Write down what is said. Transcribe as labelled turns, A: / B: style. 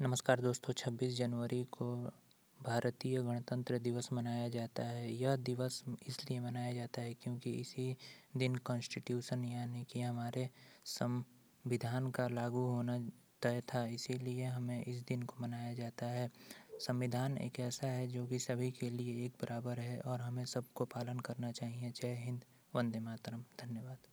A: नमस्कार दोस्तों 26 जनवरी को भारतीय गणतंत्र दिवस मनाया जाता है। यह दिवस इसलिए मनाया जाता है क्योंकि इसी दिन कॉन्स्टिट्यूशन यानी कि हमारे संविधान का लागू होना तय था, इसीलिए हमें इस दिन को मनाया जाता है। संविधान एक ऐसा है जो कि सभी के लिए एक बराबर है और हमें सबको पालन करना चाहिए। जय हिंद, वंदे मातरम। धन्यवाद।